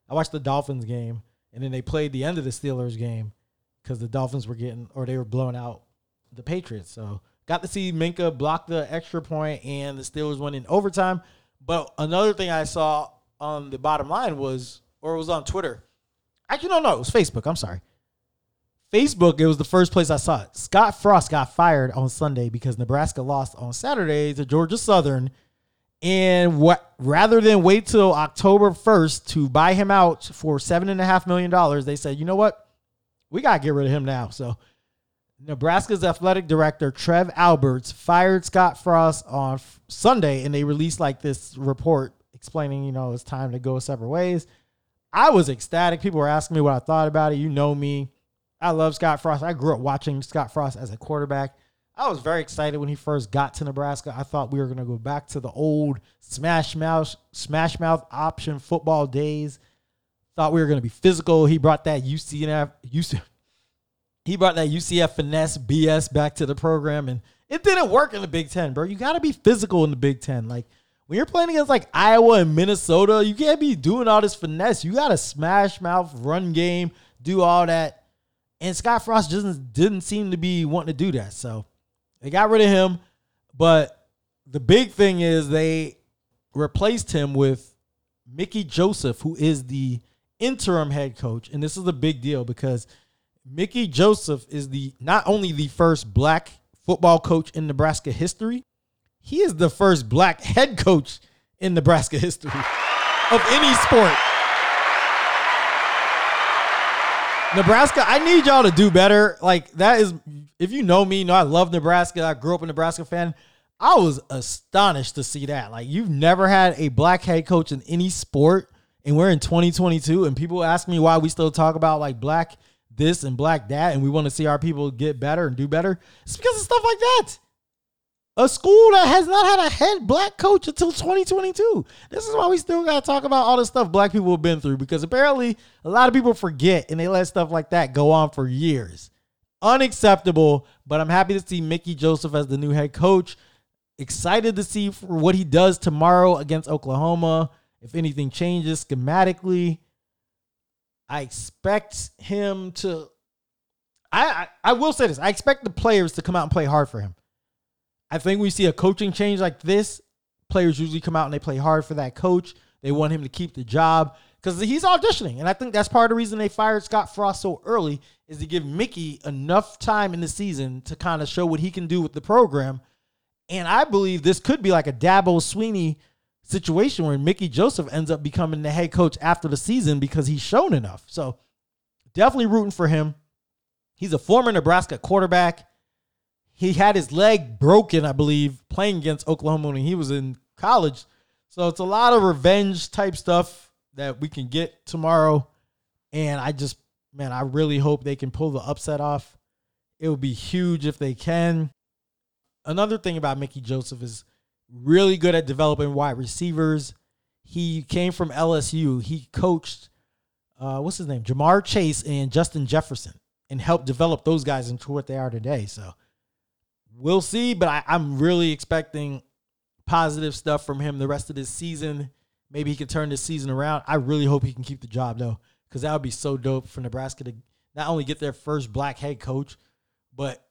I watched the Dolphins game, and then they played the end of the Steelers game because the Dolphins were getting or they were blowing out the Patriots. So got to see Minkah block the extra point, and the Steelers went in overtime. But another thing I saw on the bottom line was, or it was on Twitter. Actually, no, no, it was Facebook. I'm sorry. Facebook, it was the first place I saw it. Scott Frost got fired on Sunday because Nebraska lost on Saturday to Georgia Southern. And what rather than wait till October 1st to buy him out for seven and a half million dollars, they said, you know what? We gotta get rid of him now. So Nebraska's athletic director, Trev Alberts, fired Scott Frost on f- Sunday, and they released like this report explaining, you know, it's time to go separate ways. I was ecstatic. People were asking me what I thought about it. You know me. I love Scott Frost. I grew up watching Scott Frost as a quarterback. I was very excited when he first got to Nebraska. I thought we were going to go back to the old smash mouth, smash mouth option football days. Thought we were going to be physical. He brought that UCF, UCF, he brought that UCF finesse BS back to the program, and it didn't work in the Big Ten, bro. You got to be physical in the Big Ten. Like when you're playing against like Iowa and Minnesota, you can't be doing all this finesse. You got to smash mouth, run game, do all that. And Scott Frost just didn't seem to be wanting to do that. So they got rid of him. But the big thing is they replaced him with Mickey Joseph, who is the interim head coach. And this is a big deal because Mickey Joseph is the not only the first black football coach in Nebraska history, he is the first black head coach in Nebraska history of any sport. Nebraska, I need y'all to do better. Like that is if you know me, you know I love Nebraska. I grew up a Nebraska fan. I was astonished to see that. Like you've never had a black head coach in any sport and we're in 2022 and people ask me why we still talk about like black this and black that and we want to see our people get better and do better. It's because of stuff like that. A school that has not had a head black coach until 2022. This is why we still got to talk about all the stuff black people have been through because apparently a lot of people forget and they let stuff like that go on for years. Unacceptable, but I'm happy to see Mickey Joseph as the new head coach. Excited to see for what he does tomorrow against Oklahoma. If anything changes schematically, I expect him to. I, I I will say this: I expect the players to come out and play hard for him. I think we see a coaching change like this. Players usually come out and they play hard for that coach. They want him to keep the job because he's auditioning, and I think that's part of the reason they fired Scott Frost so early is to give Mickey enough time in the season to kind of show what he can do with the program. And I believe this could be like a Dabo Swinney situation where Mickey Joseph ends up becoming the head coach after the season because he's shown enough. So definitely rooting for him. He's a former Nebraska quarterback. He had his leg broken, I believe, playing against Oklahoma when he was in college. So it's a lot of revenge type stuff that we can get tomorrow. And I just, man, I really hope they can pull the upset off. It would be huge if they can. Another thing about Mickey Joseph is really good at developing wide receivers. He came from LSU. He coached, uh, what's his name, Ja'Marr Chase and Justin Jefferson, and helped develop those guys into what they are today. So we'll see, but I, I'm really expecting positive stuff from him the rest of this season. Maybe he can turn this season around. I really hope he can keep the job though, because that would be so dope for Nebraska to not only get their first black head coach, but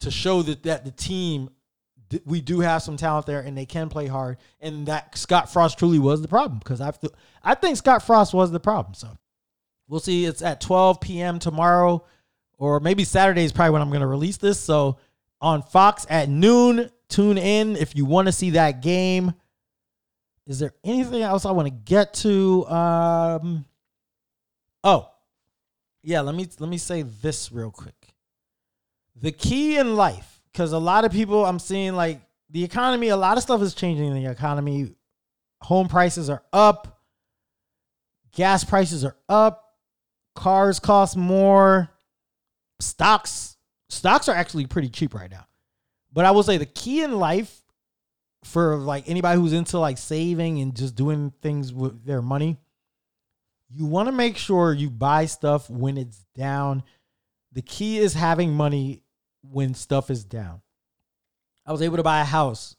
to show that that the team we do have some talent there and they can play hard, and that Scott Frost truly was the problem because I I think Scott Frost was the problem. So we'll see. It's at 12 p.m. tomorrow, or maybe Saturday is probably when I'm going to release this. So on Fox at noon, tune in if you want to see that game. Is there anything else I want to get to? Um, oh, yeah. Let me let me say this real quick. The key in life, because a lot of people I'm seeing like the economy. A lot of stuff is changing in the economy. Home prices are up. Gas prices are up. Cars cost more. Stocks stocks are actually pretty cheap right now. But I will say the key in life for like anybody who's into like saving and just doing things with their money, you want to make sure you buy stuff when it's down. The key is having money when stuff is down. I was able to buy a house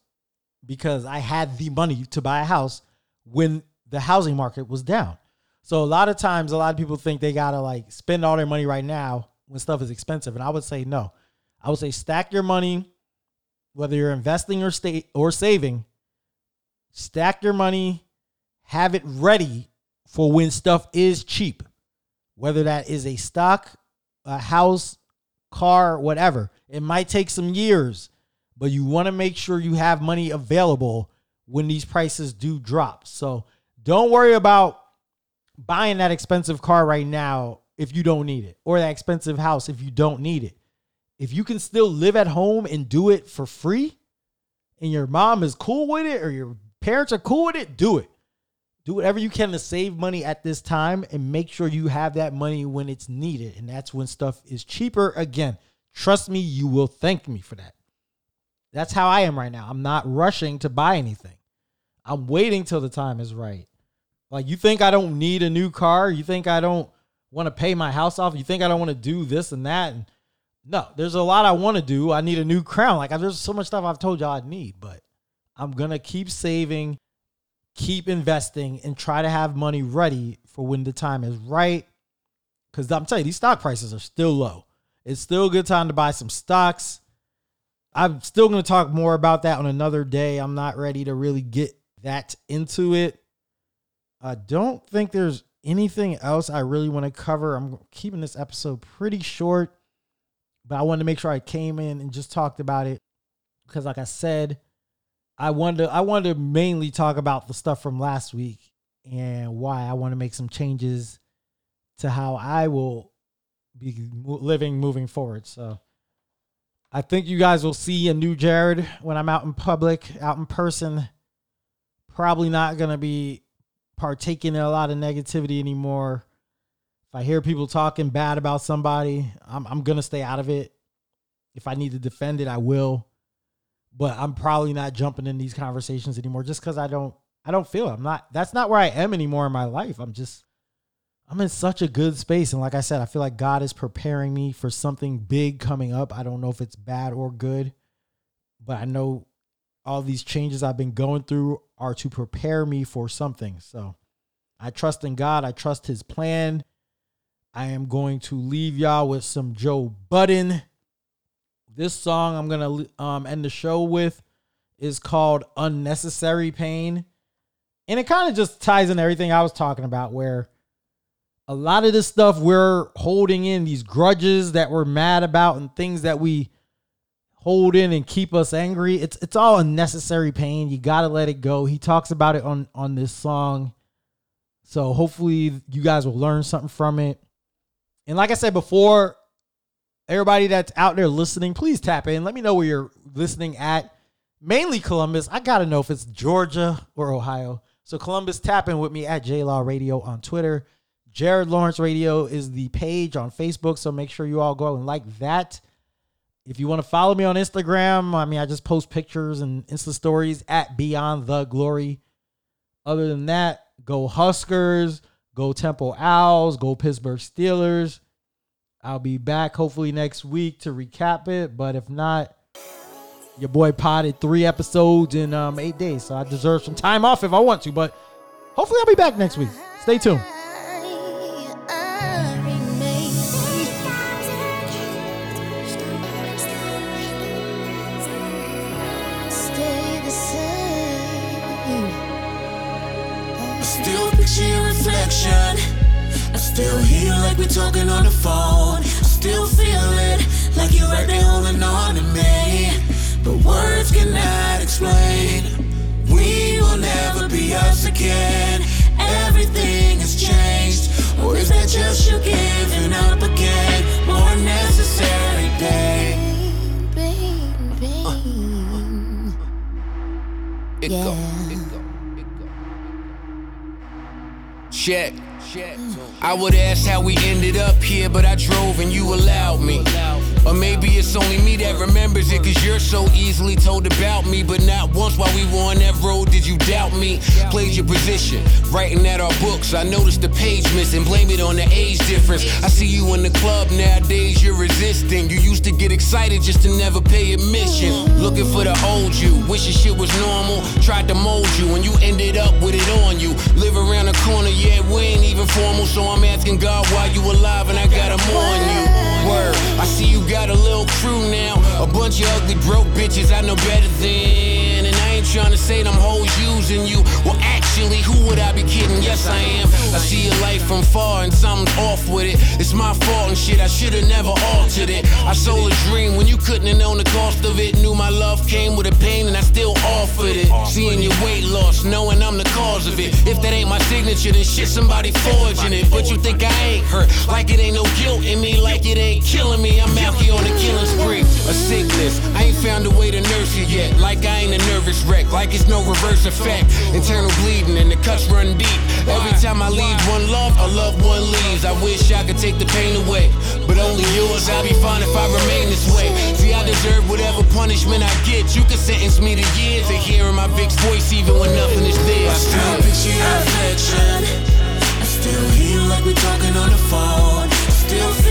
because I had the money to buy a house when the housing market was down. So a lot of times a lot of people think they got to like spend all their money right now when stuff is expensive and I would say no. I would say stack your money whether you're investing or state or saving, stack your money, have it ready for when stuff is cheap. Whether that is a stock a house, car, whatever. It might take some years, but you want to make sure you have money available when these prices do drop. So don't worry about buying that expensive car right now if you don't need it, or that expensive house if you don't need it. If you can still live at home and do it for free, and your mom is cool with it, or your parents are cool with it, do it. Do whatever you can to save money at this time and make sure you have that money when it's needed. And that's when stuff is cheaper again. Trust me, you will thank me for that. That's how I am right now. I'm not rushing to buy anything. I'm waiting till the time is right. Like you think I don't need a new car? You think I don't want to pay my house off? You think I don't want to do this and that? And no, there's a lot I want to do. I need a new crown. Like there's so much stuff I've told y'all I need, but I'm gonna keep saving, keep investing, and try to have money ready for when the time is right. Cause I'm telling you, these stock prices are still low. It's still a good time to buy some stocks. I'm still gonna talk more about that on another day. I'm not ready to really get that into it. I don't think there's anything else I really want to cover. I'm keeping this episode pretty short, but I wanted to make sure I came in and just talked about it because, like I said, I wanted to, I wanted to mainly talk about the stuff from last week and why I want to make some changes to how I will be living moving forward. So I think you guys will see a new Jared when I'm out in public, out in person. Probably not going to be partaking in a lot of negativity anymore. If I hear people talking bad about somebody, I'm, I'm going to stay out of it. If I need to defend it, I will. But I'm probably not jumping in these conversations anymore just because I don't I don't feel it. I'm not that's not where I am anymore in my life. I'm just I'm in such a good space. And like I said, I feel like God is preparing me for something big coming up. I don't know if it's bad or good, but I know all these changes I've been going through are to prepare me for something. So I trust in God. I trust his plan. I am going to leave y'all with some Joe Budden. This song I'm going to um, end the show with is called Unnecessary Pain. And it kind of just ties in everything I was talking about, where a lot of this stuff we're holding in, these grudges that we're mad about, and things that we hold in and keep us angry. It's it's all unnecessary pain. You gotta let it go. He talks about it on on this song. So hopefully you guys will learn something from it. And like I said before, everybody that's out there listening, please tap in. Let me know where you're listening at. Mainly Columbus. I gotta know if it's Georgia or Ohio. So Columbus, tap in with me at J Law Radio on Twitter. Jared Lawrence Radio is the page on Facebook. So make sure you all go and like that. If you want to follow me on Instagram, I mean, I just post pictures and Insta stories at Beyond the Glory. Other than that, go Huskers, go Temple Owls, go Pittsburgh Steelers. I'll be back hopefully next week to recap it. But if not, your boy potted three episodes in um, eight days. So I deserve some time off if I want to. But hopefully I'll be back next week. Stay tuned. Picture your reflection. I still hear like we're talking on the phone. I still feel it like you're right there holding on to me. But words cannot explain. We will never be us again. Everything has changed. Or is that just you giving up again? More necessary pain. It go, it go, it Check. I would ask how we ended up here, but I drove and you allowed me. Or maybe it's only me that remembers it, cause you're so easily told about me. But not once while we were on that road did you doubt me. Played your position, writing at our books. I noticed the page missing, blame it on the age difference. I see you in the club nowadays, you're resisting. You used to get excited just to never pay admission. Looking for the old you, wishing shit was normal. Tried to mold you, and you ended up with it on you. Live around the corner, yeah, we ain't even formal. So I'm asking God why you alive, and I gotta mourn you. Word, I see you got a little crew now. A bunch of ugly broke bitches I know better than. Trying to say them hoes using you. Well, actually, who would I be kidding? Yes, I am. I see your life from far and something's off with it. It's my fault and shit, I should've never altered it. I sold a dream when you couldn't have known the cost of it. Knew my love came with a pain and I still offered it. Seeing your weight loss, knowing I'm the cause of it. If that ain't my signature, then shit, somebody forging it. But you think I ain't hurt, like it ain't no guilt in me, like it ain't killing me. I'm out here on a killing spree. A sickness, I ain't found a way to nurse it yet. Like I ain't a nervous wreck, like it's no reverse effect. Internal bleeding and the cuts run deep. Every time I leave one love, a loved one leaves. I wish I could take the pain away, but only yours. I'll be fine if I remain this way. See, I deserve whatever punishment I get. You can sentence me to years of hearing my Vic's voice even when nothing is there. I still picture your reflection. I still hear like we're talking on the phone. Still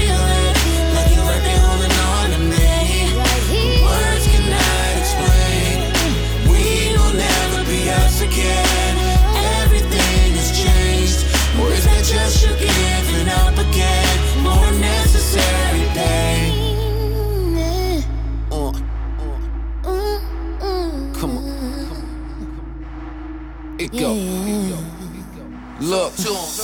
go. Look,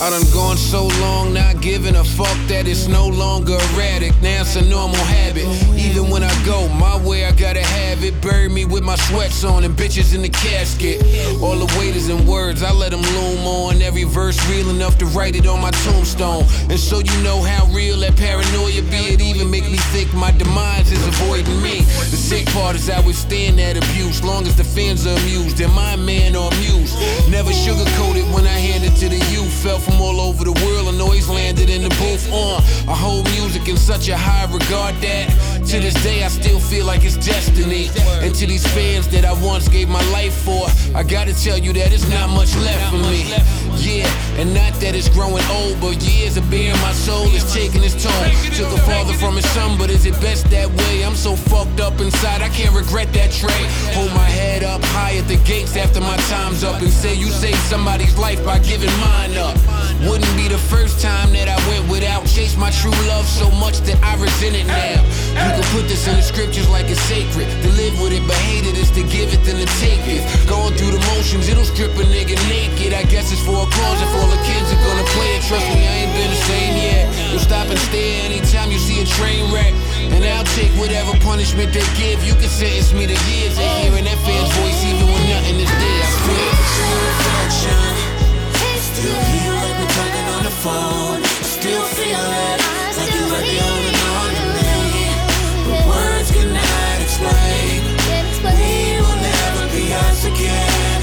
I done gone so long, not giving a fuck that it's no longer erratic. Now it's a normal habit. Even when I go my way, I gotta have it. Bury me with my sweats on and bitches in the casket. All the weight is in words, I let them loom on. Every verse real enough to write it on my tombstone. And so you know how real that paranoia be. It even make me think my demise is avoiding me. The sick part is I withstand that abuse, long as the fans are amused. Am my man or amused? Never sugarcoat it when I hand it to the youth. Fell from all over the world and always landed in the booth. Uh, I hold music in such a high regard that to this day I still feel like it's destiny. And to these fans that I once gave my life for, I gotta tell you that it's not much left for me. Yeah, and not that it's growing old, but years of being my soul is taking its toll. Took a father from his son, but is it best that way? I'm so fucked up inside, I can't regret that trade. Hold my head up high at the gates after my time's up and say you saved somebody's life by giving mine up. Wouldn't be the first time that I went without. Chase my true love so much that I resent it now. You can put this in the scriptures like it's sacred. To live with it, but hate it is to give it than to take it. Going through the motions, it'll strip a nigga naked. I guess it's for a cause if all the kids are gonna play it. Trust me, I ain't been the same yet. You'll stop and stare anytime you see a train wreck. And I'll take whatever punishment they give. You can sentence me to years of hearing that fan's voice even when nothing is there. I swear. Your reflection. Still hear like we're talking on the phone. Still feel it, like you're right there holding on to me. But words cannot explain. We will never be us again.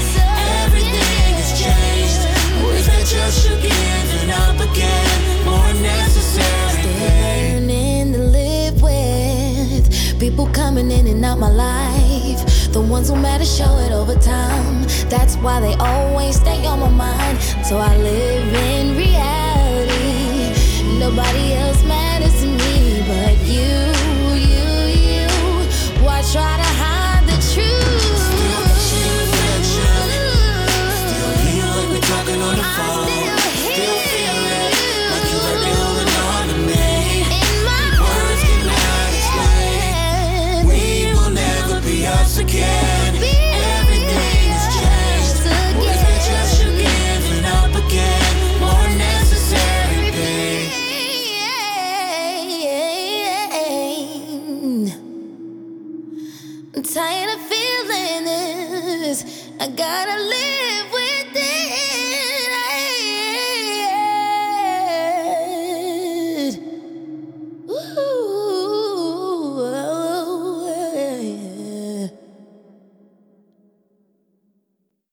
Everything has changed. Or is that just you giving up again? More necessary pain. learning to live with people coming in and out my life. The ones who matter show it over time. That's why they always stay on my mind. So I live in reality. Nobody else matters to me but you, you, you. Why try to hide the truth? Still your reflection. Still hear like we're talking on the phone.